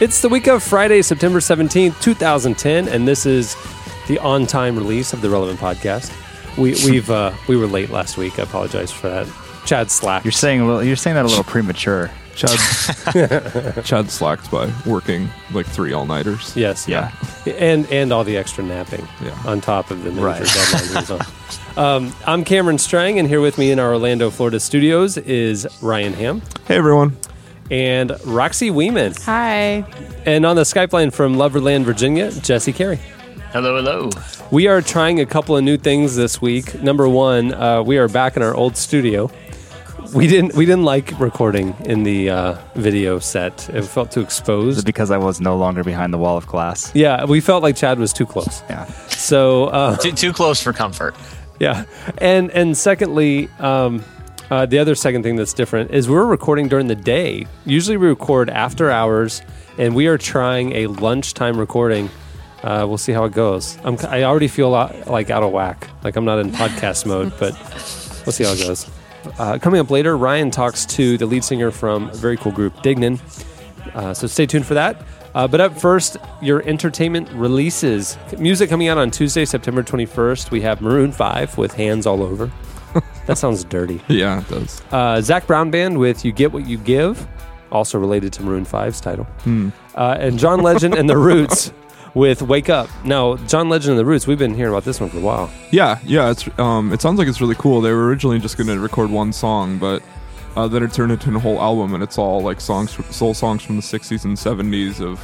It's the week of Friday, September 17th, 2010, and this is the on time release of the Relevant Podcast. We, we've uh, we were late last week. I apologize for that. Chad slacked. You're saying a little, you're saying that a little premature. Chad, Chad slacked by working like three all nighters. yes, Yeah. and and all the extra napping Yeah. on top of the major Right. deadline he was on. Um, I'm Cameron Strang, and here with me in our Orlando, Florida studios is Ryan Hamm Hey everyone. And Roxy Wieman, Hi. and on the Skype line from Loverland, Virginia, Jesse Carey. Hello, hello. We are trying a couple of new things this week. Number one, uh, we are back in our old studio. We didn't we didn't like recording in the uh, video set. It felt too Is it exposed. because I was no longer behind the wall of glass? Yeah, we felt like Chad was too close. Yeah. So uh, Too, too close for comfort. yeah, and and secondly, um, uh, the other second thing that's different is we're recording during the day. Usually we record after hours, and we are trying a lunchtime recording. Uh, we'll see how it goes. I'm, I already feel out, like out of whack. Like I'm not in podcast mode, but we'll see how it goes. Uh, coming up later, Ryan talks to the lead singer from a very cool group, Dignan. Uh, so stay tuned for that. Uh, but up first, your entertainment releases. Music coming out on Tuesday, September 21st. We have Maroon 5 with Hands All Over. that sounds dirty. Yeah, it does. Uh, Zac Brown Band with You Get What You Give, also related to Maroon 5's title. Uh, and John Legend and The Roots with Wake Up. Now, John Legend and The Roots, we've been hearing about this one for a while. Yeah, yeah. It's um, it sounds like it's really cool. They were originally just going to record one song, but uh, then it turned into a whole album, and it's all like songs, soul songs from the '60s and '70s of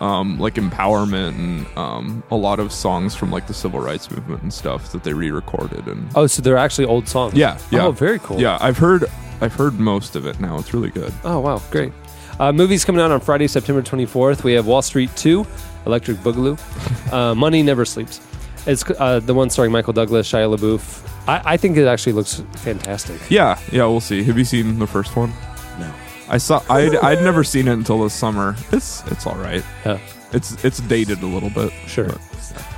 um, like empowerment and um, a lot of songs from like the civil rights movement and stuff that they re-recorded. And Oh, so they're actually old songs. yeah, yeah. Oh, very cool. Yeah, I've heard I've heard most of it now. It's really good. Oh, wow. Great. Uh, movies coming out on Friday, September 24th. We have Wall Street 2, Electric Boogaloo, uh, Money Never Sleeps. It's uh, the one starring Michael Douglas, Shia LaBeouf. I, I think it actually looks fantastic. Yeah, yeah, we'll see. Have you seen the first one? No. I saw. I'd, I'd never seen it until this summer. It's it's all right. Yeah. It's it's dated a little bit. Sure. but-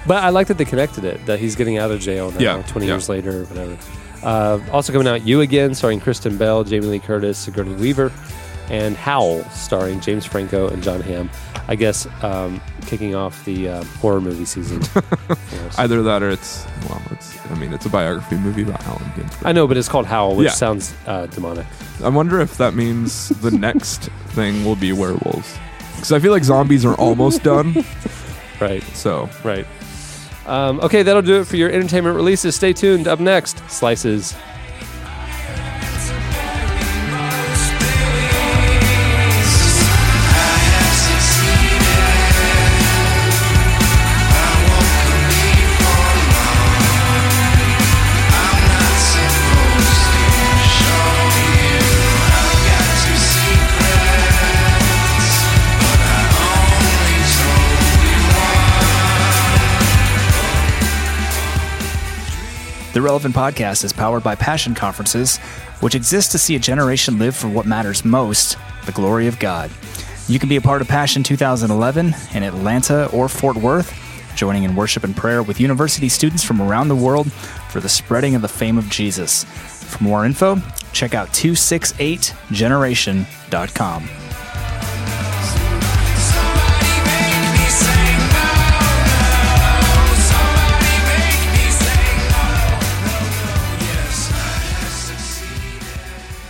But I like that they connected it, that he's getting out of jail now, Yeah, 20 yeah. years later or whatever. Uh, also coming out, You Again, starring Kristen Bell, Jamie Lee Curtis, Sigourney Weaver, and Howl, starring James Franco and Jon Hamm. I guess um, kicking off the uh, horror movie season. Either that or it's well, it's. I mean, it's a biography movie about Allen Ginsberg. I know, but it's called Howl, which Yeah. sounds uh, demonic. I wonder if that means the next thing will be werewolves. Because I feel like zombies are almost done. Right, So right. Um, okay, that'll do it for your entertainment releases. Stay tuned. Up next, Slices. Relevant Podcast is powered by Passion Conferences, which exists to see a generation live for what matters most the glory of God. You can be a part of Passion 2011 in Atlanta or Fort Worth, joining in worship and prayer with university students from around the world for the spreading of the fame of Jesus. For more info, check out 268generation.com.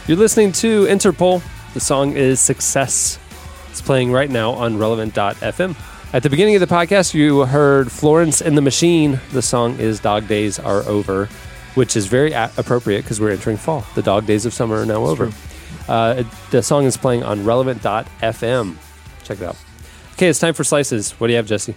You're listening to Interpol. The song is Success. It's playing right now on relevant.fm. At the beginning of the podcast, you heard Florence and the Machine. The song is Dog Days Are Over, which is very a- appropriate because we're entering fall. The dog days of summer are now over. Uh, it- the song is playing on relevant.fm. Check it out. Okay, it's time for slices. What do you have, Jesse?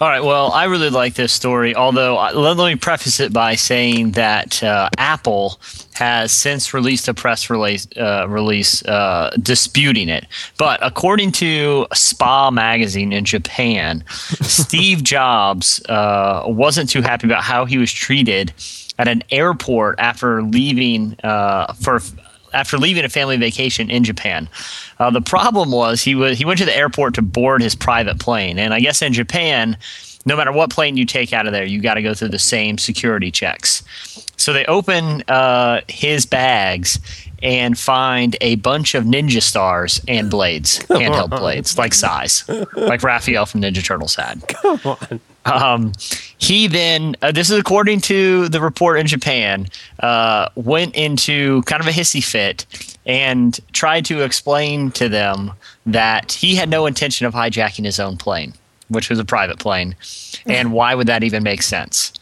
All right. Well, I really like this story. Although, uh, let, let me preface it by saying that uh, Apple has since released a press release, uh, release uh, disputing it. But according to Spa magazine in Japan, Steve Jobs uh, wasn't too happy about how he was treated at an airport after leaving uh, for after leaving a family vacation in Japan. Uh, the problem was he was he went to the airport to board his private plane, and I guess in Japan, no matter what plane you take out of there, you got to go through the same security checks. So they open uh, his bags and find a bunch of ninja stars and blades, handheld blades, like size, like Raphael from Ninja Turtles had. Come on. Um, he then, uh, this is according to the report in Japan, uh, went into kind of a hissy fit and tried to explain to them that he had no intention of hijacking his own plane, which was a private plane. And why would that even make sense?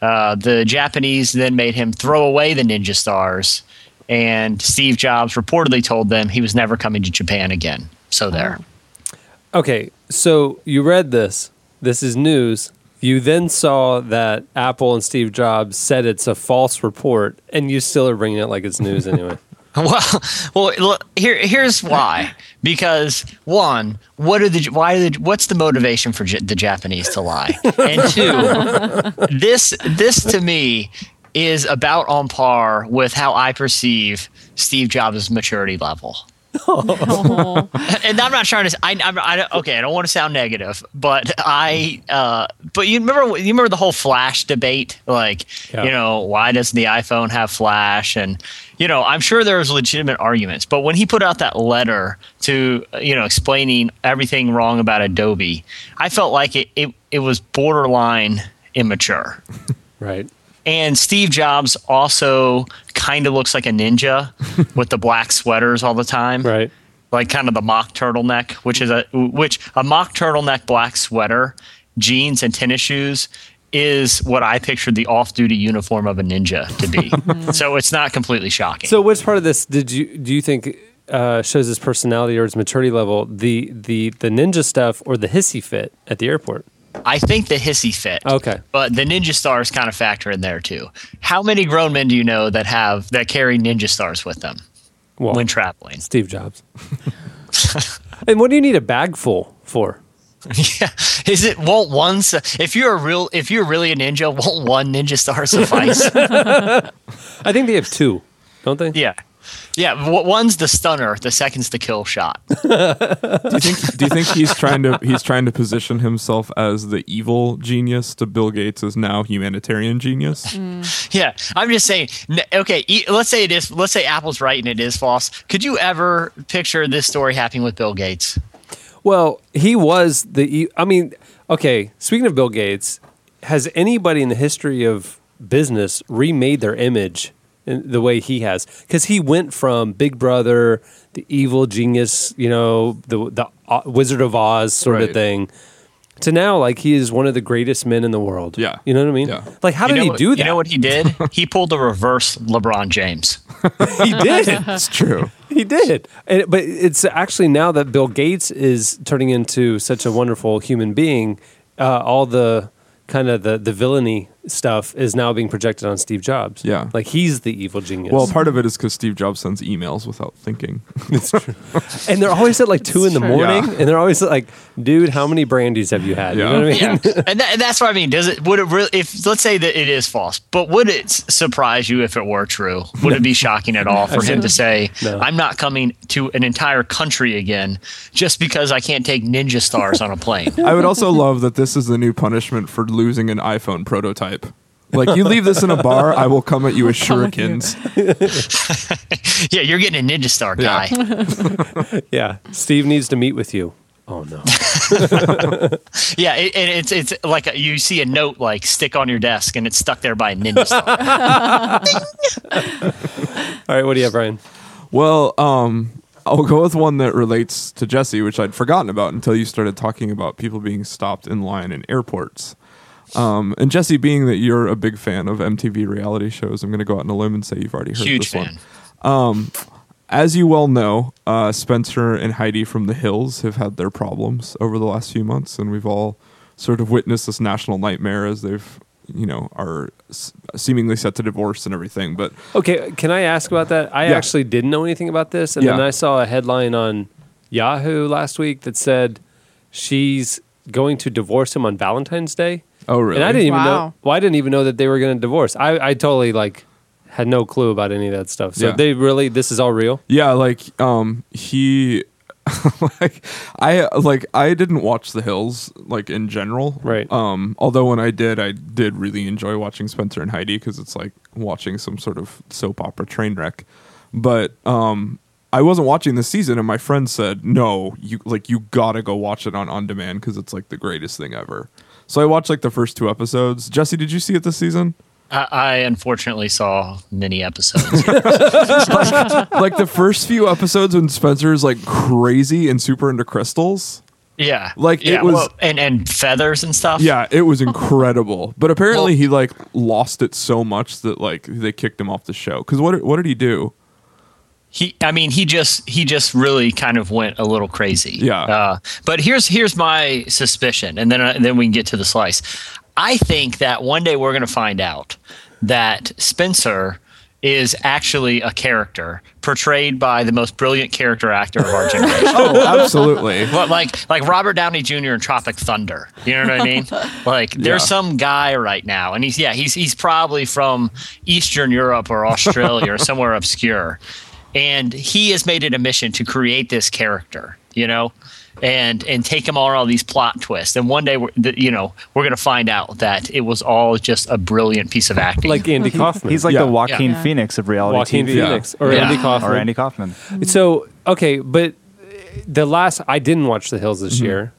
Uh, the Japanese then made him throw away the Ninja Stars, and Steve Jobs reportedly told them he was never coming to Japan again. So there. Okay, so you read this. This is news. You then saw that Apple and Steve Jobs said it's a false report, and you still are bringing it like it's news anyway. Well, well, here, here's why. Because one, what are the why? Are the, what's the motivation for J- the Japanese to lie? And two, this this to me is about on par with how I perceive Steve Jobs' maturity level. and I'm not trying to. I, I'm, I okay. I don't want to sound negative, but I. Uh, but you remember you remember the whole Flash debate, like Yeah. you know why doesn't the iPhone have Flash? And you know I'm sure there's legitimate arguments, but when he put out that letter to you know explaining everything wrong about Adobe, I felt like it it, it was borderline immature. right. And Steve Jobs also kind of looks like a ninja with the black sweaters all the time Right. like kind of the mock turtleneck, which is a which a mock turtleneck black sweater, jeans and tennis shoes is what I pictured the off-duty uniform of a ninja to be. so it's not completely shocking. So, which part of this did you do you think uh, shows his personality or his maturity level? The the the ninja stuff or the hissy fit at the airport? I think the hissy fit. Okay. But the ninja stars kind of factor in there too. How many grown men do you know that have that carry ninja stars with them Well, when traveling? Steve Jobs. and what do you need a bag full for? yeah. Is it won't one if you're a real if you're really a ninja, won't one ninja star suffice? I think they have two, don't they? Yeah. Yeah, one's the stunner, the second's the kill shot. Do you think? Do you think he's trying to he's trying to position himself as the evil genius to Bill Gates as now humanitarian genius? Mm. Yeah, I'm just saying. Okay, e- let's say it is. Let's say Apple's right and it is false. Could you ever picture this story happening with Bill Gates? Well, he was the. I mean, okay. Speaking of Bill Gates, has anybody in the history of business remade their image in the way he has? Because he went from Big Brother, the evil genius, you know, the the uh, Wizard of Oz sort of thing, to now like he is one of the greatest men in the world. Yeah. you know what I mean. Yeah. Like, how You did he what- do that? You know what he did? he pulled the reverse LeBron James. he did. It's true. He did, and, but it's actually now that Bill Gates is turning into such a wonderful human being, uh, all the kind of the the villainy stuff is now being projected on Steve Jobs. Yeah. like he's the evil genius. Well, part of it is because Steve Jobs sends emails without thinking. It's true. And they're always at like two in the true. morning, Yeah. and they're always like, "Dude, how many brandies have you had?" You Yeah. know what I mean? Yeah, and, that, and that's what I mean. Does it? Would it really? If let's say that it is false, but would it surprise you if it were true? Would it be shocking at all for him to say, No. "I'm not coming to an entire country again just because I can't take ninja stars on a plane"? I would also love that this is the new punishment for losing an iPhone prototype. Like you leave this in a bar, I will come at you with come you. shurikens. yeah, you're getting a ninja star Yeah. guy. yeah, Steve needs to meet with you. Oh no. Yeah, it, and it's it's like a, you see a note like stick on your desk, and it's stuck there by a ninja star. All right, what do you have, Ryan? Well, um, I'll go with one that relates to Jesse, which I'd forgotten about until you started talking about people being stopped in line in airports. Um, and Jesse, being that you're a big fan of MTV reality shows, I'm going to go out on a limb and say you've already heard Huge this fan. one. As you well know, uh, Spencer and Heidi from The Hills have had their problems over the last few months, and we've all sort of witnessed this national nightmare as they've you know are s- seemingly set to divorce and everything. But Okay, can I ask about that? I Yeah. actually didn't know anything about this, and then Yeah. I saw a headline on Yahoo last week that said she's going to divorce him on Valentine's Day. Oh really? And I didn't even know. Wow. Well, I didn't even know that they were going to divorce. I, I totally like had no clue about any of that stuff. So Yeah. they really, this is all real. Yeah, like um he like I like I didn't watch The Hills like in general. Right. Um although when I did I did really enjoy watching Spencer and Heidi cuz it's like watching some sort of soap opera train wreck. But um I wasn't watching this season and my friend said, "No, you like you got to go watch it on on demand cuz it's like the greatest thing ever." So I watched like the first two episodes. Jesse, did you see it this season? I, I unfortunately saw many episodes. like the first few episodes when Spencer is like crazy and super into crystals. yeah, Like, it was- well, and and feathers and stuff. Yeah, it was incredible. But apparently Well- he like lost it so much that like they kicked him off the show. Cuz what what did he do? He i mean he just he just really kind of went a little crazy Yeah. uh, but here's here's my suspicion and then uh, then we can get to the slice i think that one day we're going to find out that spencer is actually a character portrayed by the most brilliant character actor of our generation Oh, absolutely. But like like Robert Downey Jr. in Tropic Thunder. You know what I mean? Like there's Yeah. some guy right now, and he's yeah he's he's probably from Eastern Europe or Australia or somewhere obscure, and he has made it a mission to create this character. You know. And and take him on all these plot twists, and one day we're th- you know we're gonna find out that it was all just a brilliant piece of acting. Like Andy Kaufman. He's like Yeah. the Joaquin Yeah. Phoenix of reality Joaquin TV. Phoenix or Yeah. Andy Kaufman. Or Andy Kaufman. So okay, but the last I didn't watch The Hills Mm-hmm. this year.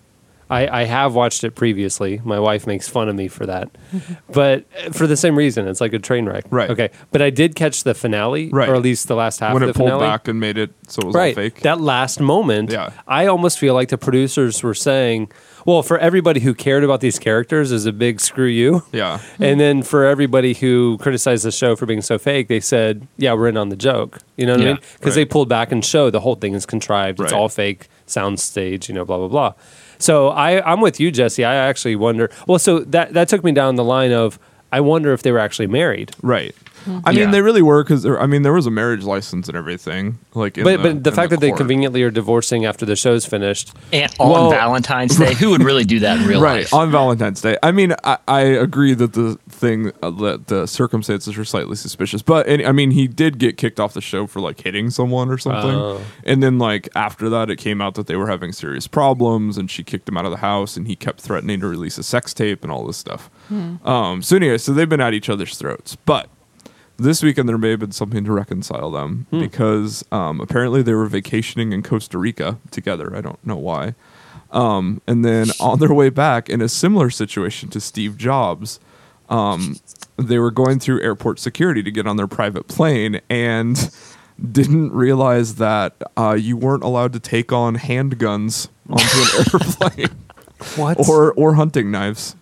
I, I have watched it previously. My wife makes fun of me for that, but uh, for the same reason, it's like a train wreck. Right. Okay. But I did catch the finale, Right. or at least the last half when of it the pulled finale. back and made it so it was all right. fake. That last moment, Yeah. I almost feel like the producers were saying, "Well, for everybody who cared about these characters, is a big screw you." yeah. And then for everybody who criticized the show for being so fake, they said, "Yeah, we're in on the joke." You know what I mean? Because they pulled back and showed the whole thing is contrived. It's all fake, sound stage. You know, blah blah blah. So I, I'm with you, Jesse. I actually wonder. Well, so that that took me down the line of I wonder if they were actually married. Right. I mean, Yeah. they really were because I mean, there was a marriage license and everything. Like, in But the, but the in fact that they conveniently are divorcing after the show's finished. and on Well- Valentine's Day, who would really do that in real right life? on Valentine's Day. I mean, I, I agree that the thing, uh, that the circumstances are slightly suspicious, but and, I mean, he did get kicked off the show for like hitting someone or something, Oh. and then like after that, it came out that they were having serious problems, and she kicked him out of the house, and he kept threatening to release a sex tape and all this stuff. Um, so anyway, so they've been at each other's throats, but. This weekend there may have been something to reconcile them because um, apparently they were vacationing in Costa Rica together. I don't know why. Um, and then on their way back, in a similar situation to Steve Jobs, um, they were going through airport security to get on their private plane and didn't realize that uh, you weren't allowed to take on handguns onto an airplane What? or or hunting knives.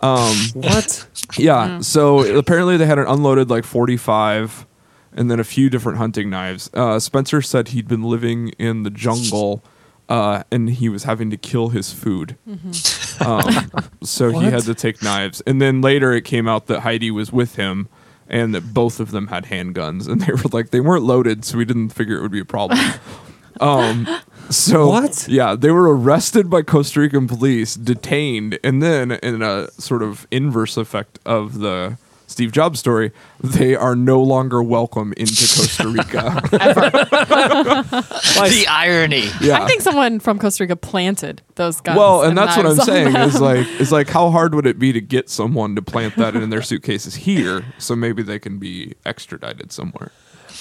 what? Yeah. So apparently they had an unloaded like 45 and then a few different hunting knives. Uh, Spencer said he'd been living in the jungle uh, and he was having to kill his food. Um, so he had to take knives. And then later it came out that Heidi was with him and that both of them had handguns. And they were like, they weren't loaded, so we didn't figure it would be a problem. Um, so What? Yeah, they were arrested by Costa Rican police, detained, and then in a sort of inverse effect of the Steve Jobs story, they are no longer welcome into Costa Rica. the irony. yeah. I think someone from Costa Rica planted those guns. well, and that's what I'm saying them. is like is like how hard would it be to get someone to plant that in their suitcases here so maybe they can be extradited somewhere.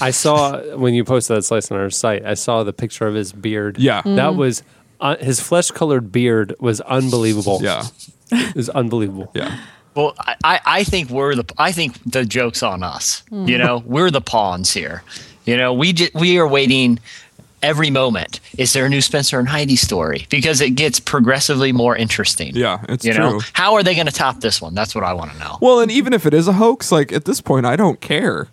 I saw when you posted that slice on our site. I saw the picture of his beard. Yeah. that was uh, his flesh-colored beard was unbelievable. Yeah. it was unbelievable. Yeah. Well, I- I, I think we're the I think the joke's on us. You know, we're the pawns here. You know, we j- we are waiting every moment. Is there a new Spencer and Heidi story? Because it gets progressively more interesting. Yeah, it's you know, true. how are they going to top this one? That's what I want to know. Well, and even if it is a hoax, like at this point, I don't care.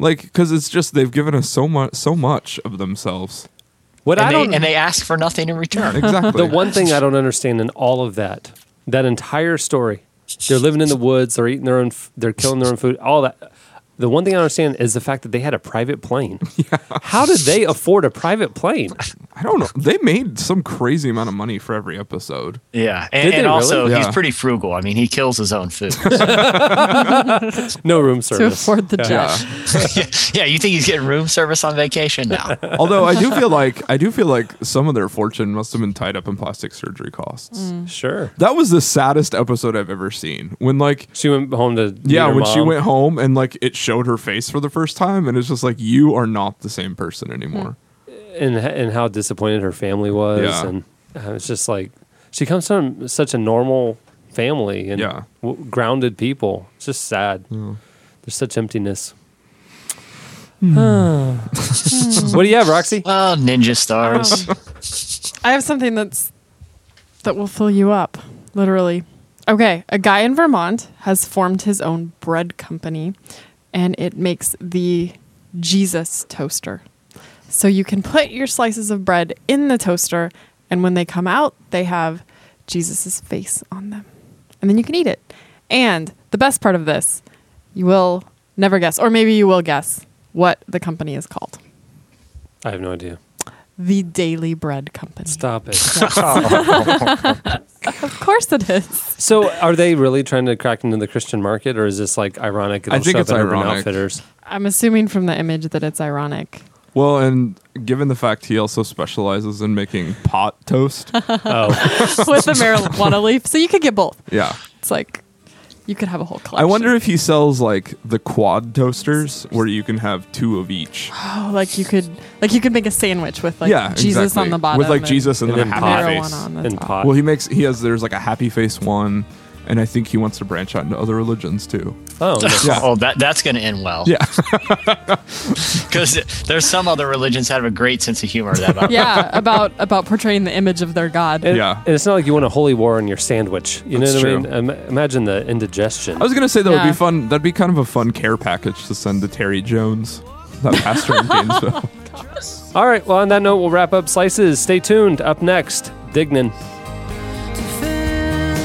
Like, because it's just they've given us so much, so much of themselves. What and I they don't and they ask for nothing in return. Exactly. the one thing I don't understand in all of that That entire story. They're living in the woods. They're eating their own. f- They're killing their own food. All that. The one thing I understand is the fact that they had a private plane. Yeah. How did they afford a private plane? I don't know. They made some crazy amount of money for every episode. Yeah, Did and, they and also really? he's Yeah. pretty frugal. I mean, he kills his own food. No room service to service. afford the jet. Yeah. yeah, you think he's getting room service on vacation? No. Although I do feel like I do feel like some of their fortune must have been tied up in plastic surgery costs. Mm. Sure. That was the saddest episode I've ever seen. When like She went home to meet yeah, her when she went home and like it showed her face for the first time and it's just like you are not the same person anymore. and and how disappointed her family was, Yeah. and uh, it's just like she comes from such a normal family and Yeah. w- grounded people. It's just sad. There's such emptiness. Hmm. what do you have, Roxy? Oh, ninja stars. I have something that's that will fill you up, literally. Okay, a guy in Vermont has formed his own bread company, and it makes the Jesus toaster. So you can put your slices of bread in the toaster, and when they come out, they have Jesus' face on them. And then you can eat it. And the best part of this, you will never guess, or maybe you will guess what the company is called. I have no idea. The Daily Bread Company. Stop it. Of course it is. so, are they really trying to crack into the Christian market, or is this like ironic? I It'll think show it's up at Urban ironic. Outfitters. I'm assuming from the image that it's ironic. Well, and given the fact he also specializes in making pot toast, Oh, with the marijuana leaf. So you could get both. yeah. It's like you could have a whole collection. I wonder if he sells like the quad toasters where you can have two of each. oh, like you could like you could make a sandwich with like yeah, Jesus exactly. on the bottom with like and Jesus and, and then a happy face. marijuana on the in top. pot. Well, he makes he has there's like a happy face one, and I think he wants to branch out into other religions too. oh. Yeah. Oh, that that's going to end well. Yeah, because there's some other religions that have a great sense of humor. That yeah, about about portraying the image of their god. And, Yeah. and it's not like you want a holy war on your sandwich. You That's know what true. I mean? Im- imagine the indigestion. I was gonna say that would be fun. That'd be kind of a fun care package to send to Terry Jones, that pastor in Gainesville. All right. Well, on that note, we'll wrap up slices. Stay tuned. Up next, Dignan.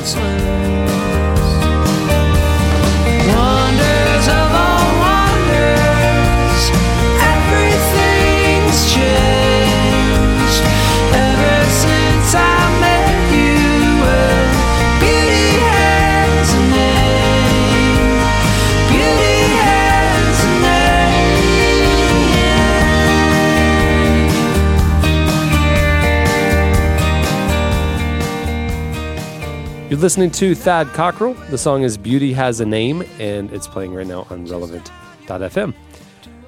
Wonders listening to Thad Cockrell. The song is Beauty Has a Name, and it's playing right now on relevant.fm.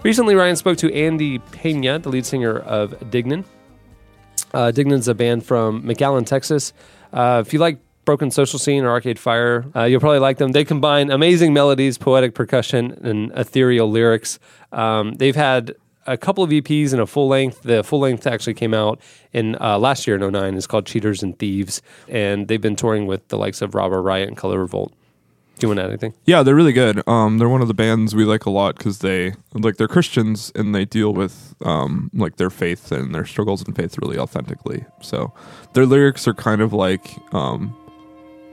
Recently, Ryan spoke to Andy Pena, the lead singer of Dignan. Uh, Dignan's a band from McAllen, Texas. Uh, if you like Broken Social Scene or Arcade Fire, uh, you'll probably like them. They combine amazing melodies, poetic percussion, and ethereal lyrics. Um, they've had a couple of EPs and a full length. The full length actually came out in uh, last year in 09. It's called Cheaters and Thieves, and they've been touring with the likes of Robber Riot and Color Revolt. Do you want to add anything? yeah, they're really good. Um, they're one of the bands we like a lot because they like they're Christians and they deal with um like their faith and their struggles in faith really authentically. So their lyrics are kind of like um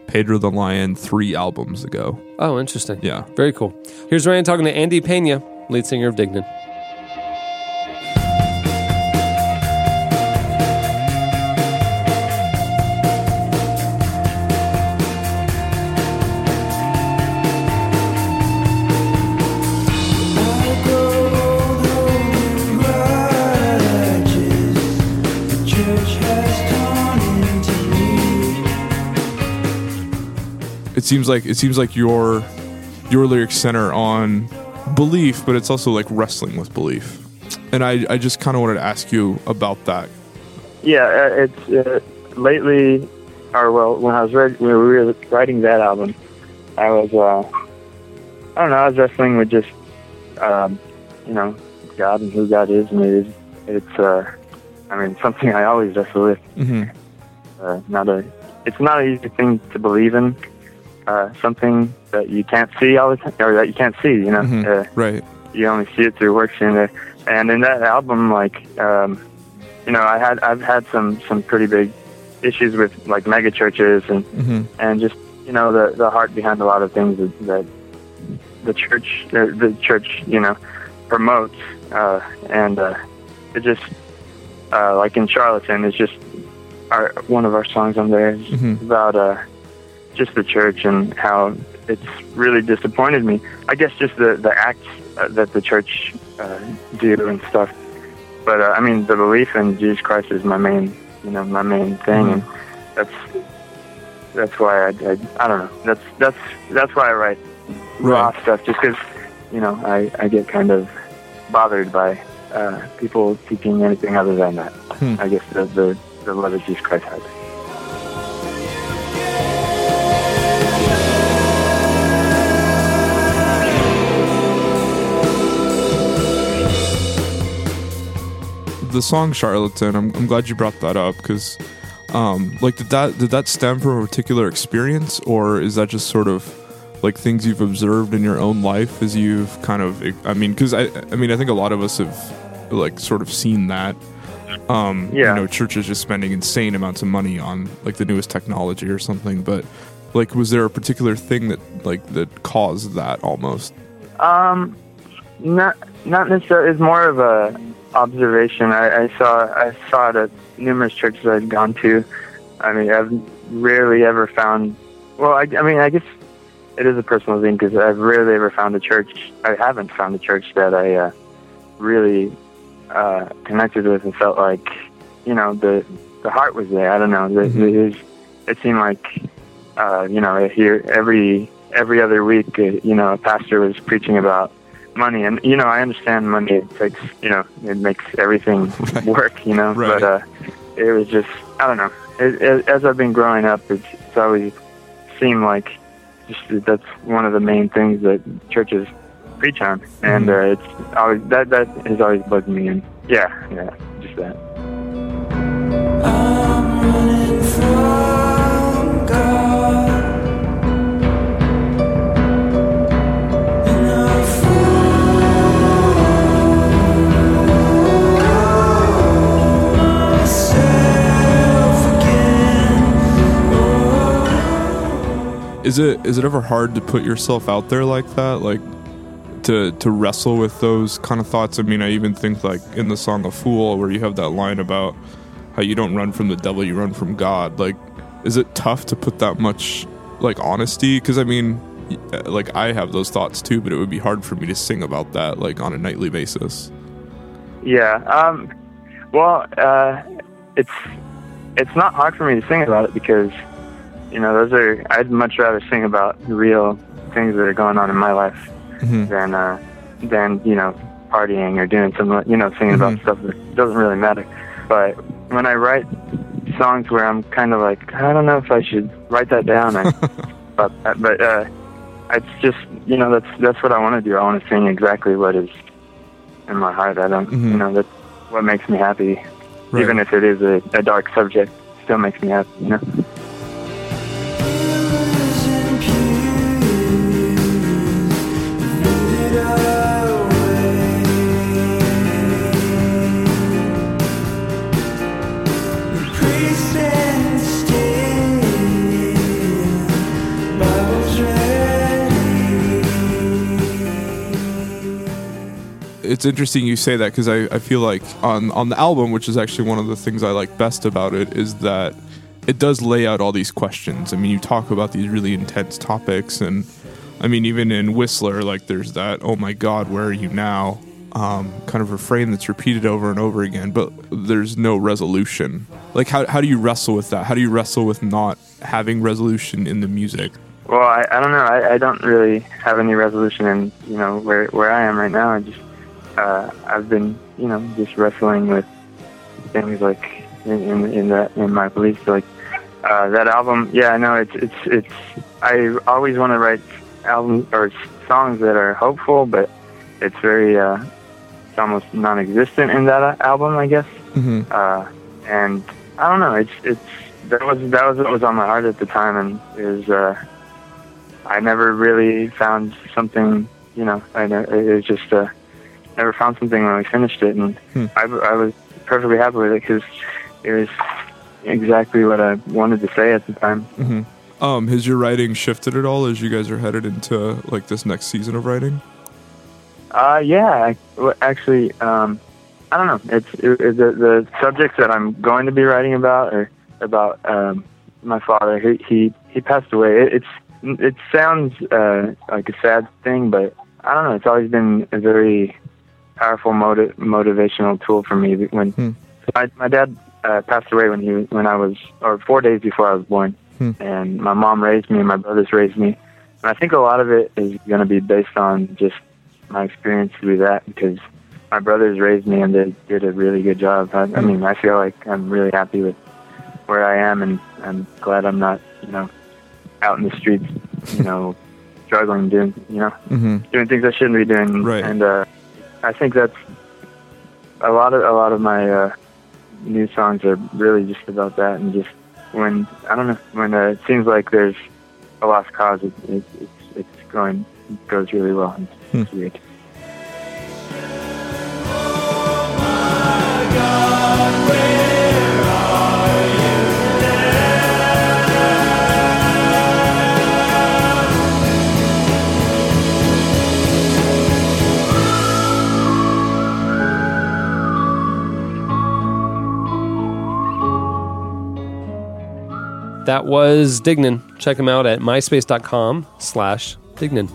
Pedro the Lion three albums ago. Oh, interesting. Yeah. Very cool. Here's Ryan talking to Andy Pena, lead singer of Dignan. It seems like it seems like your your lyrics center on belief, but it's also like wrestling with belief. And I, I just kind of wanted to ask you about that. Yeah, uh, it's uh, lately, or well, when I was read, when we were writing that album, I was, uh, I don't know, I was wrestling with just, um, you know, God and who God is, and it is, it's, uh, I mean, something I always wrestle with. Mm-hmm. Uh, not a, it's not an easy thing to believe in. Uh, something that you can't see all the time, or that you can't see, you know. Mhm. Uh, Right. you only see it through works and there. And in that album, like, um, you know, I had I've had some some pretty big issues with like mega churches and and just you know the the heart behind a lot of things that, that the church uh, the church you know promotes uh, and uh, it just uh, like in Charlatan it's just our one of our songs on there is about uh, just the church and how it's really disappointed me. I guess just the the acts uh, that the church uh, do and stuff. But uh, I mean, the belief in Jesus Christ is my main, you know, my main thing, and that's that's why I, I I don't know. That's that's that's why I write raw Right. stuff, just because you know I I get kind of bothered by uh, people teaching anything other than that. I guess the the the love that Jesus Christ has. The song charlatan i'm, I'm glad you brought that up because um, like did that did that stem from a particular experience or is that just sort of like things you've observed in your own life as you've kind of i mean because i i mean i think a lot of us have like sort of seen that um Yeah. you know churches just spending insane amounts of money on like the newest technology or something but like was there a particular thing that like that caused that almost Um, not not necessarily. It's more of a observation. I, I saw I saw it at numerous churches I'd gone to. I mean, I've rarely ever found. Well, I, I mean, I guess it is a personal thing because I've rarely ever found a church. I haven't found a church that I uh, really uh, connected with and felt like, you know, the the heart was there. I don't know. The, was, it seemed like, uh, you know, here every every other week, uh, you know, a pastor was preaching about money, and you know, I understand money. It takes, you know, it makes everything work, you know. Right. But uh, it was just, I don't know. It, it, as I've been growing up, it's, it's always seemed like just that's one of the main things that churches preach on, and uh, it's always that that has always bugged me. And yeah, yeah, just that. Is it is it ever hard to put yourself out there like that? Like to to wrestle with those kind of thoughts? I mean, I even think like in the song "A Fool," where you have that line about how you don't run from the devil, you run from God. Like, is it tough to put that much like honesty? Because I mean, like I have those thoughts too, but it would be hard for me to sing about that like on a nightly basis. Yeah. Um, well, uh, it's it's not hard for me to sing about it because you know those are I'd much rather sing about real things that are going on in my life than uh, than you know partying or doing some you know singing about stuff that doesn't really matter. But when I write songs where I'm kind of like I don't know if I should write that down, I, but but uh, it's just you know that's that's what I want to do. I want to sing exactly what is in my heart. I don't, you know, that's what makes me happy. Right. Even if it is a, a dark subject, still makes me happy. You know. It's interesting you say that because I, I feel like on on the album, which is actually one of the things I like best about it, is that it does lay out all these questions. I mean, you talk about these really intense topics, and I mean, even in Whistler, like there's that "Oh my God, where are you now?" Um, kind of refrain that's repeated over and over again, but there's no resolution. Like, how how do you wrestle with that? How do you wrestle with not having resolution in the music? Well, I, I don't know. I, I don't really have any resolution in you know where where I am right now. I just uh, I've been you know just wrestling with things like in in, in that in my beliefs. Like uh, that album, yeah, I know it's it's it's. I always want to write albums or songs that are hopeful, but it's very uh, it's almost non-existent in that uh, album, I guess. Mhm. Uh, and I don't know. It's it's that was that was what was on my heart at the time, and it was. Uh, I never really found something, you know, I know, it was just, uh, never found something when we finished it. And I, I was perfectly happy with it because it was, exactly what I wanted to say at the time. Um, has your writing shifted at all as you guys are headed into like this next season of writing? Uh, yeah, I, actually, um, I don't know. It's it, it- the the subjects that I'm going to be writing about are about um, my father. He he he passed away. It, it's it sounds uh, like a sad thing, but I don't know. It's always been a very powerful motiv- motivational tool for me. When Hmm. my my dad uh, passed away when he when I was or four days before I was born, Hmm. and my mom raised me and my brothers raised me. And I think a lot of it is going to be based on just my experience through that because my brothers raised me and they did a really good job. I, I mean, I feel like I'm really happy with where I am, and I'm glad I'm not, you know, out in the streets, you know, struggling, doing, you know, Mm-hmm. doing things I shouldn't be doing. Right. And uh, I think that's a lot of a lot of my uh, new songs are really just about that, and just when I don't know when uh, it seems like there's a lost cause, it, it, it's it's going it goes really well. and It's weird. That was Dignan. Check him out at myspace.com slash Dignan.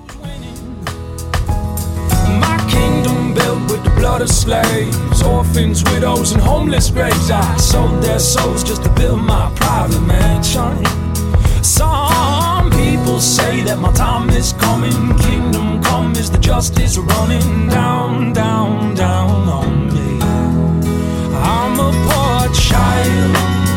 My kingdom built with the blood of slaves, orphans, widows, and homeless graves. I sold their souls just to build my private mansion. Some people say that my time is coming. Kingdom come is the justice running down, down, down on me. I'm a poor child.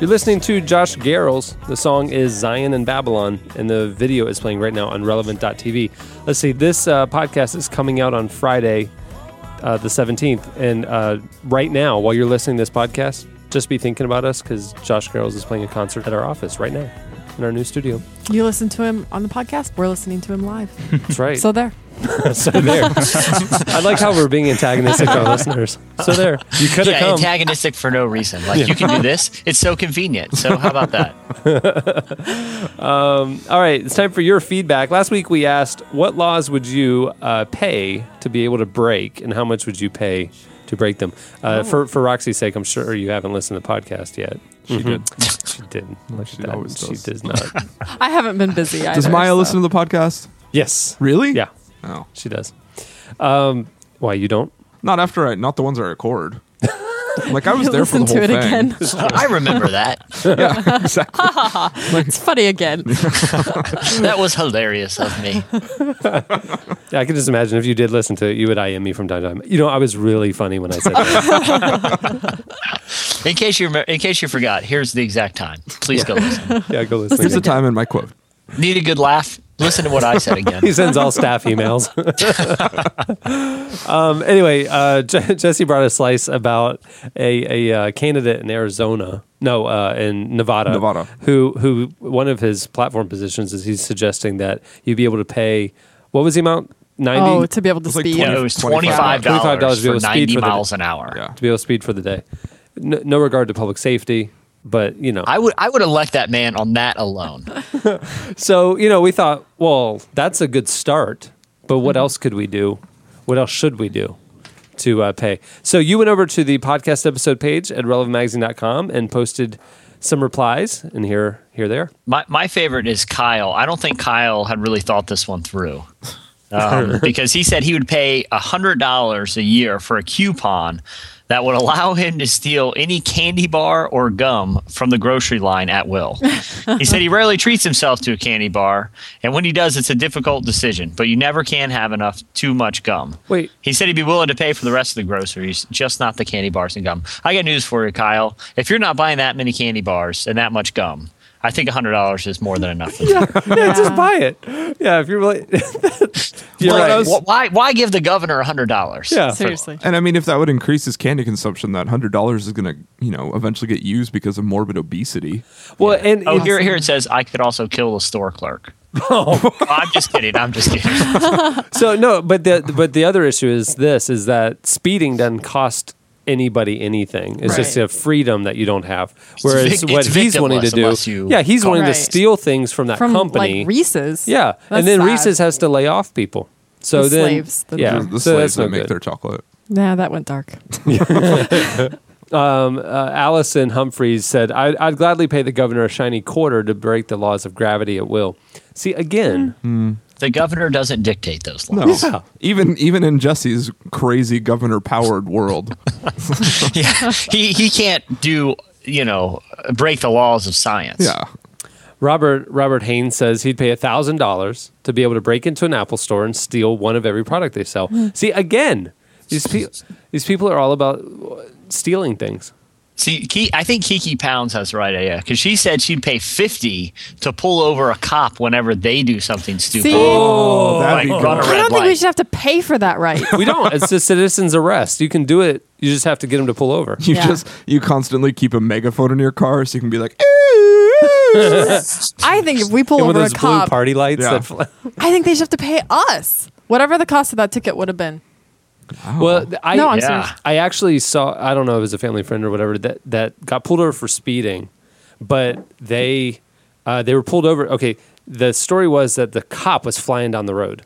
You're listening to Josh Garrels. The song is Zion and Babylon, and the video is playing right now on relevant.tv. Let's see, this uh, podcast is coming out on Friday, uh, the 17th. And uh, right now, while you're listening to this podcast, just be thinking about us because Josh Garrels is playing a concert at our office right now in our new studio. You listen to him on the podcast. We're listening to him live. That's right. So there. so there. I like how we're being antagonistic to our listeners. So there. You could have Yeah, come. antagonistic for no reason. Like you can do this. It's so convenient. So how about that? All right, it's time for your feedback. Last week we asked what laws would you uh, pay to be able to break, and how much would you pay to break them? Uh, For for Roxy's sake, I'm sure you haven't listened to the podcast yet. She did. She didn't. Look She at that. always She does. does not. I haven't been busy. Either, Does Maya so- listen to the podcast? yes. Really? Yeah, Oh, she does. Um, why you don't? not after I, not the ones I record. Like I was there for the whole to it thing. again. I remember that. yeah, exactly. it's funny again. That was hilarious of me. Yeah, I can just imagine if you did listen to it, you would IM me from time to time. You know, I was really funny when I said that. In case you remember, in case you forgot, here's the exact time. Please go listen. yeah, go listen. Here's the time in my quote. Need a good laugh? Listen to what I said again. He sends all staff emails. um, anyway, uh, Je- Jesse brought a slice about a, a uh, candidate in Arizona, no, uh, in Nevada, Nevada. who who one of his platform positions is he's suggesting that you'd be able to pay. What was the amount? Ninety Oh, to be able to was like speed. 20 Yeah, it was $25 twenty five $25 to be able for to speed ninety for the- miles an hour. Yeah. to be able to speed for the day. No, no regard to public safety, but you know. I would I would elect that man on that alone. So, you know, we thought, well, that's a good start, but what else could we do? What else should we do to uh, pay? So, you went over to the podcast episode page at relevantmagazine.com and posted some replies, and here, here there. My my favorite is Kyle. I don't think Kyle had really thought this one through. Um, because he said he would pay hundred dollars a year for a coupon that would allow him to steal any candy bar or gum from the grocery line at will. he said he rarely treats himself to a candy bar, and when he does, it's a difficult decision. But you never can have enough too much gum. Wait. He said he'd be willing to pay for the rest of the groceries, just not the candy bars and gum. I got news for you, Kyle. If you're not buying that many candy bars and that much gum, I think hundred dollars is more than enough. For yeah, just buy it. Yeah, if you're really, you're Like, right. why why give the governor hundred dollars? Yeah, Seriously. And I mean, if that would increase his candy consumption, that hundred dollars is going to, you know, eventually get used because of morbid obesity. Well, and Oh, it's- here here it says I could also kill the store clerk. Oh. I'm just kidding. I'm just kidding. So no, but the but the other issue is this: is that speeding doesn't cost anybody anything. It's just a freedom that you don't have. Whereas vic- what it's he's wanting to victimless do, unless you yeah, he's wanting to steal things from that From company. like Reese's. yeah, That's and then sad. Reese's has to lay off people. So The then, slaves, the- yeah, The, the so slaves that's that make good. their chocolate. Nah, that went dark. um, uh, Allison Humphreys said, I'd, I'd gladly pay the governor a shiny quarter to break the laws of gravity at will. See, again, the governor doesn't dictate those laws. No, Yeah. even even in Jesse's crazy governor powered world, Yeah, he he can't do you know break the laws of science. yeah, Robert Robert Haynes says he'd pay thousand dollars to be able to break into an Apple store and steal one of every product they sell. Hmm. See, again, these people these people are all about stealing things. See, Ki- I think Kiki Pounds has the right idea because she said she'd pay fifty to pull over a cop whenever they do something stupid. See? Oh, that'd be run a good. I red don't think we light. should have to pay for that right. We don't. It's a citizen's arrest. You can do it. You just have to get them to pull over. you Yeah. just you constantly keep a megaphone in your car so you can be like, eh. I think if we pull And with over a those blue cop, party lights. Yeah. That fly. I think they should have to pay us whatever the cost of that ticket would have been. Well, I No, I'm Yeah. serious. I actually saw. I don't know if it was a family friend or whatever that that got pulled over for speeding, but they uh, they were pulled over. Okay, the story was that the cop was flying down the road,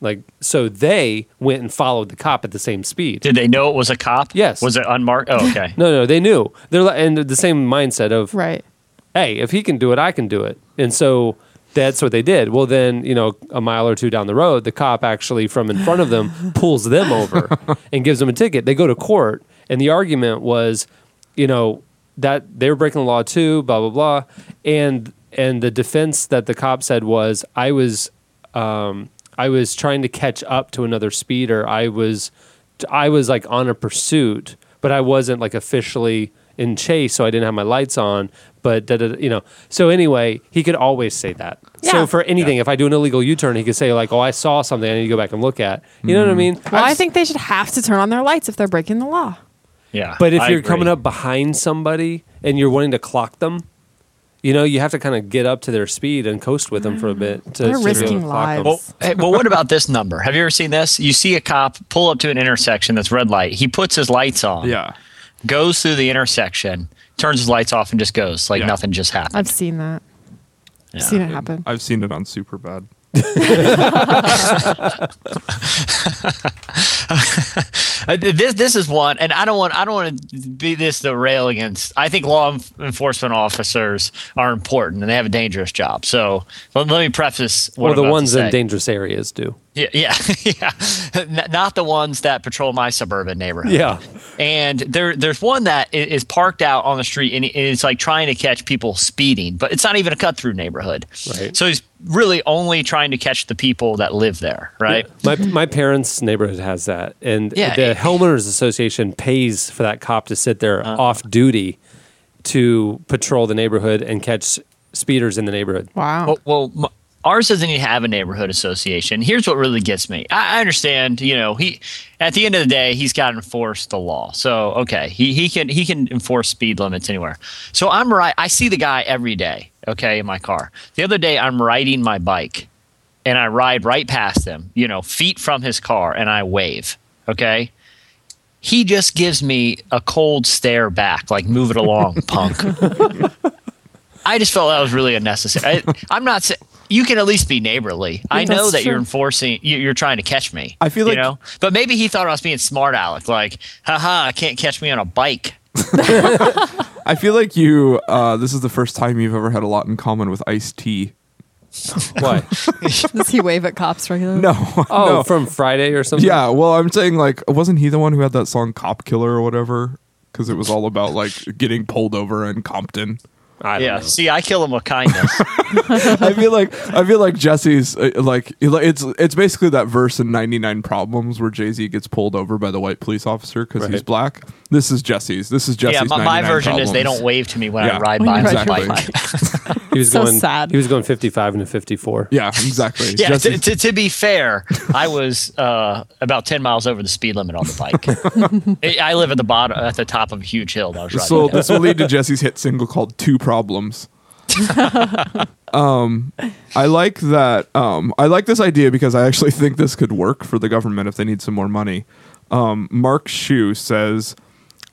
like so they went and followed the cop at the same speed. Did they know it was a cop? Yes. Was it unmarked? Oh, okay. No, no, they knew. They're like, and the same mindset of Right. hey, if he can do it, I can do it. And so that's what they did. Well, then, you know, a mile or two down the road, the cop actually from in front of them pulls them over and gives them a ticket. They go to court, and the argument was, you know, that they were breaking the law too, blah blah blah, and and the defense that the cop said was, I was, um, I was trying to catch up to another speeder. I was, I was like on a pursuit, but I wasn't like officially in chase, so I didn't have my lights on. But da, da, da, you know, so anyway, he could always say that. Yeah. So for anything, if I do an illegal U-turn, he could say like, "Oh, I saw something. I need to go back and look at." You know what I mm-hmm. mean? Well, I think they should have to turn on their lights if they're breaking the law. Yeah. But if I you're agree. coming up behind somebody and you're wanting to clock them, you know, you have to kind of get up to their speed and coast with them for a bit. To, They're to be to risking clock lives. Well, hey, well, what about this number? Have you ever seen this? You see a cop pull up to an intersection that's red light. He puts his lights on, yeah, goes through the intersection, turns his lights off, and just goes like Yeah. nothing just happened. I've seen that. I've seen it happen. I've seen it on Superbad. Uh, this this is one, and I don't want I don't want to be this the rail against. I think law enforcement officers are important and they have a dangerous job. So let, let me preface. What Or I'm the about to ones in dangerous areas do. Yeah, yeah, yeah. N- Not the ones that patrol my suburban neighborhood. Yeah. And there, there's one that is parked out on the street and it's like trying to catch people speeding, but it's not even a cut through neighborhood. Right. So he's really only trying to catch the people that live there, right? My my parents' neighborhood has that, and Yeah. the homeowners association pays for that cop to sit there Uh-huh. off duty to patrol the neighborhood and catch speeders in the neighborhood. Wow. Well, well m- ours doesn't even have a neighborhood association. Here's what really gets me. I, I understand, you know, he at the end of the day, he's got to enforce the law. So okay, he he can he can enforce speed limits anywhere. So I'm right. I see the guy every day. Okay, in my car. The other day, I'm riding my bike, and I ride right past him. You know, feet from his car, and I wave. Okay. He just gives me a cold stare back, like "Move it along, punk." I just felt that was really unnecessary. I, I'm not saying you can at least be neighborly. I know that's that you're enforcing, you- you're trying to catch me. I feel you like- know, but maybe he thought I was being smart, Alec. Like, haha, I can't catch me on a bike. I feel like you. Uh, this is the first time you've ever had a lot in common with Ice T. Why? Does he wave at cops regularly? No, Oh, no. from Friday or something. Yeah, well, I'm saying like, wasn't he the one who had that song "Cop Killer" or whatever? Because it was all about like getting pulled over in Compton. I don't Yeah. know. See, I kill him with kindness. I feel like I feel like Jesse's uh, like it's it's basically that verse in 99 Problems where Jay Z gets pulled over by the white police officer because he's black. This is Jesse's. This is Jesse's. yeah, my, my 99 version is they don't wave to me when Yeah. I ride When by you ride the bike. He was So going. sad. He was going 55 and 54. Yeah, exactly. Yeah, to, Jesse- to, to be fair, I was uh, about ten miles over the speed limit on the bike. I I live at the bottom, at the top of a huge hill. That I was riding. so down. this will lead to Jesse's hit single called Two Problems. um, I like that. Um, I like this idea because I actually think this could work for the government if they need some more money. Um, Mark Shu says,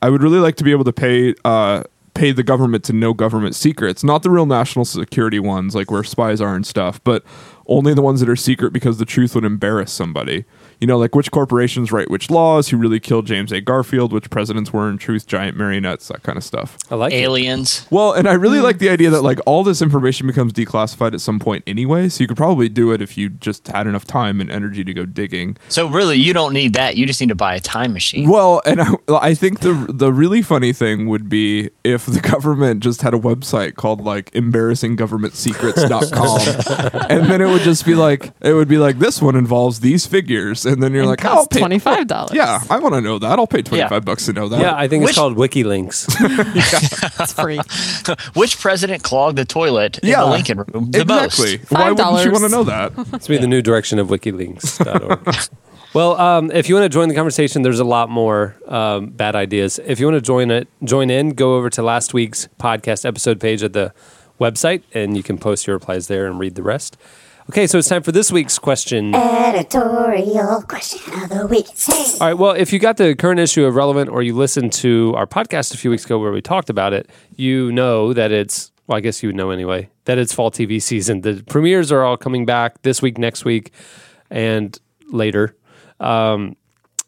"I would really like to be able to pay uh, pay the government to know government secrets, not the real national security ones like where spies are and stuff, but only the ones that are secret because the truth would embarrass somebody. You know, like which corporations write which laws, who really killed James A. Garfield, which presidents were in truth giant marionettes, that kind of stuff." I like it. aliens. Well, and I really hmm. like the idea that like all this information becomes declassified at some point anyway, so you could probably do it if you just had enough time and energy to go digging. So really, you don't need that. You just need to buy a time machine. Well, and I, I think the the really funny thing would be if the government just had a website called like embarrassinggovernmentsecrets.com and then it would just be like it would be like this one involves these figures and then you're And like costs I'll pay $25. Yeah, I want to know that. I'll pay 25 bucks to know that. Yeah, I think Which- it's called WikiLeaks. It's free. Which president clogged the toilet Yeah, in the Lincoln Room the exactly. most? Why wouldn't you want to know that? It's be the new direction of wikileaks.org. well, um, if you want to join the conversation, there's a lot more um, bad ideas. If you want to join it, join in, go over to last week's podcast episode page at the website, and you can post your replies there and read the rest. Okay, so it's time for this week's question. Editorial question of the week. Hey. All right. Well, if you got the current issue of Relevant or you listened to our podcast a few weeks ago where we talked about it, you know that it's, well, I guess you would know anyway, that it's fall TV season. The premieres are all coming back this week, next week, and later. Um,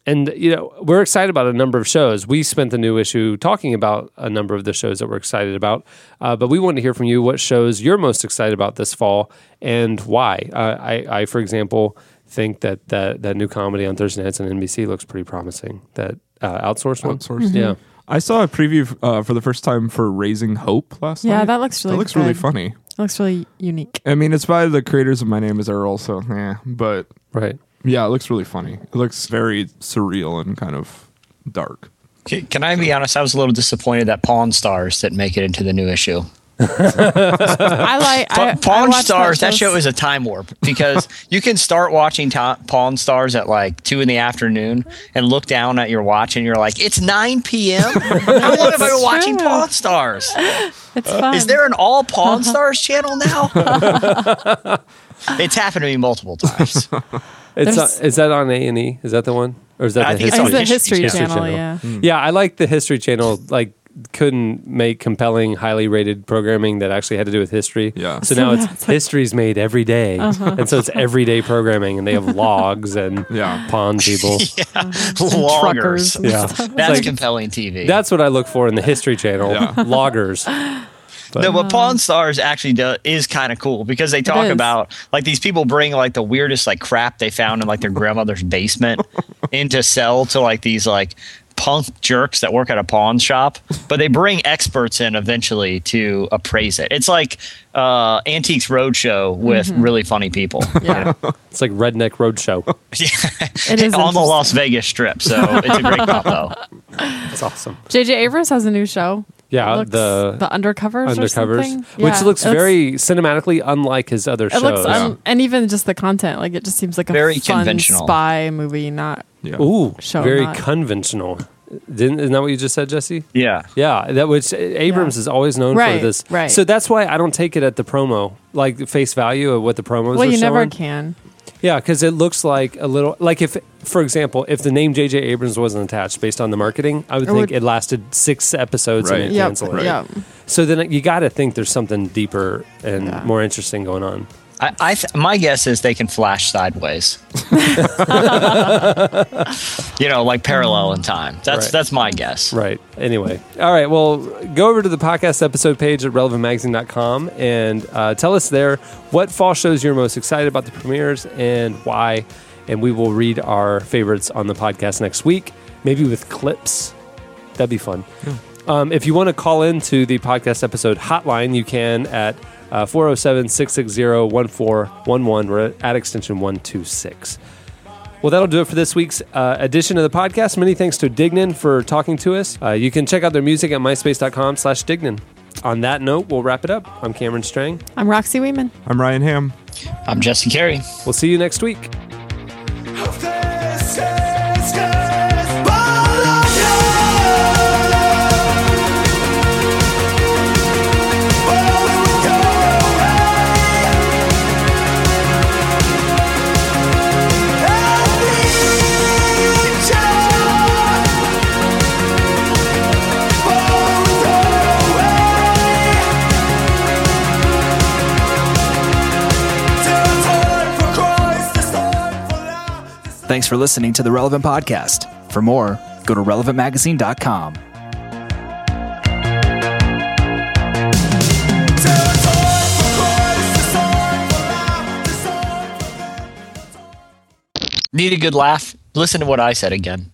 and, you know, we're excited about a number of shows. We spent the new issue talking about a number of the shows that we're excited about. Uh, but we want to hear from you what shows you're most excited about this fall and why. Uh, I, I, for example, think that, that that new comedy on Thursday nights on NBC looks pretty promising. That uh, outsourced one, Outsourced. yeah. I saw a preview uh, for the first time for Raising Hope last Yeah, night. that looks really That looks really funny. It looks really unique. I mean, it's by the creators of My Name Is Earl, so yeah. But Right. Yeah, it looks really funny. It looks very surreal and kind of dark. Can can I be honest? I was a little disappointed that Pawn Stars didn't make it into the new issue. I like Pa- I, I Pawn watched Stars, that show show is a time warp because you can start watching ta- Pawn Stars at like two in the afternoon and look down at your watch and you're like, it's 9 p.m. How long have I been watching. Pawn Stars? It's uh, fun. Is there an all Pawn Stars channel now? it's happened to me multiple times. It's There's- uh, is that on A and E? Is that the one, or is that I the think it's It's on the History History, Channel. Channel, yeah. Yeah, I like the History Channel. Like, couldn't make compelling, highly rated programming that actually had to do with history. Yeah. So now it's Yeah, it's like- history's made every day. and so it's everyday programming, and they have logs and Yeah. pawn people. Loggers. truckers. and Yeah. That's like- compelling TV. That's what I look for in the History Channel. Yeah. Loggers. No, but Pawn Stars actually do, is kind of cool because they talk about like these people bring like the weirdest like crap they found in like their grandmother's basement into sell to like these like punk jerks that work at a pawn shop, but they bring experts in eventually to appraise it. It's like uh, Antiques Roadshow with really funny people. Yeah. It's like Redneck Roadshow. Yeah. It is on the. Las Vegas Strip, so it's a great combo. That's awesome. J.J. Abrams has a new show. Yeah, looks- the the undercovers, or undercovers, something. which Yeah, looks it very cinematically unlike his other It shows. looks, un- and even just the content, like it just seems like a Very fun conventional. spy movie, not Yeah. Ooh, Show very not. conventional. Didn't isn't that what you just said, Jesse? Yeah. Yeah, that which Abrams Yeah. is always known Right, for this. right. So that's why I don't take it at the promo, like face value of what the promos. well, are you never can. Yeah, because it looks like a little like if, for example, if the name J.J. Abrams wasn't attached based on the marketing, I would It think would- it lasted six episodes Right. and it Yep, canceled it. yep. So then you got to think there's something deeper and Yeah. more interesting going on. I, I th- my guess is they can flash sideways. you know, like parallel in time. That's Right. that's my guess. Right. Anyway. All right. Well, go over to the podcast episode page at relevantmagazine.com and uh, tell us there what fall shows you're most excited about the premieres and why. And we will read our favorites on the podcast next week, maybe with clips. That'd be fun. Um, if you want to call into the podcast episode hotline, you can at 407 660 1411. We're at extension 126. Well, that'll do it for this week's uh, edition of the podcast. Many thanks to Dignan for talking to us. Uh, you can check out their music at myspace.com slash Dignan. On that note, we'll wrap it up. I'm Cameron Strang. I'm Roxy Wieman. I'm Ryan Hamm. I'm Jesse Carey. We'll see you next week. Thanks for listening to the Relevant Podcast. For more, go to relevantmagazine.com. Need a good laugh? Listen to what I said again.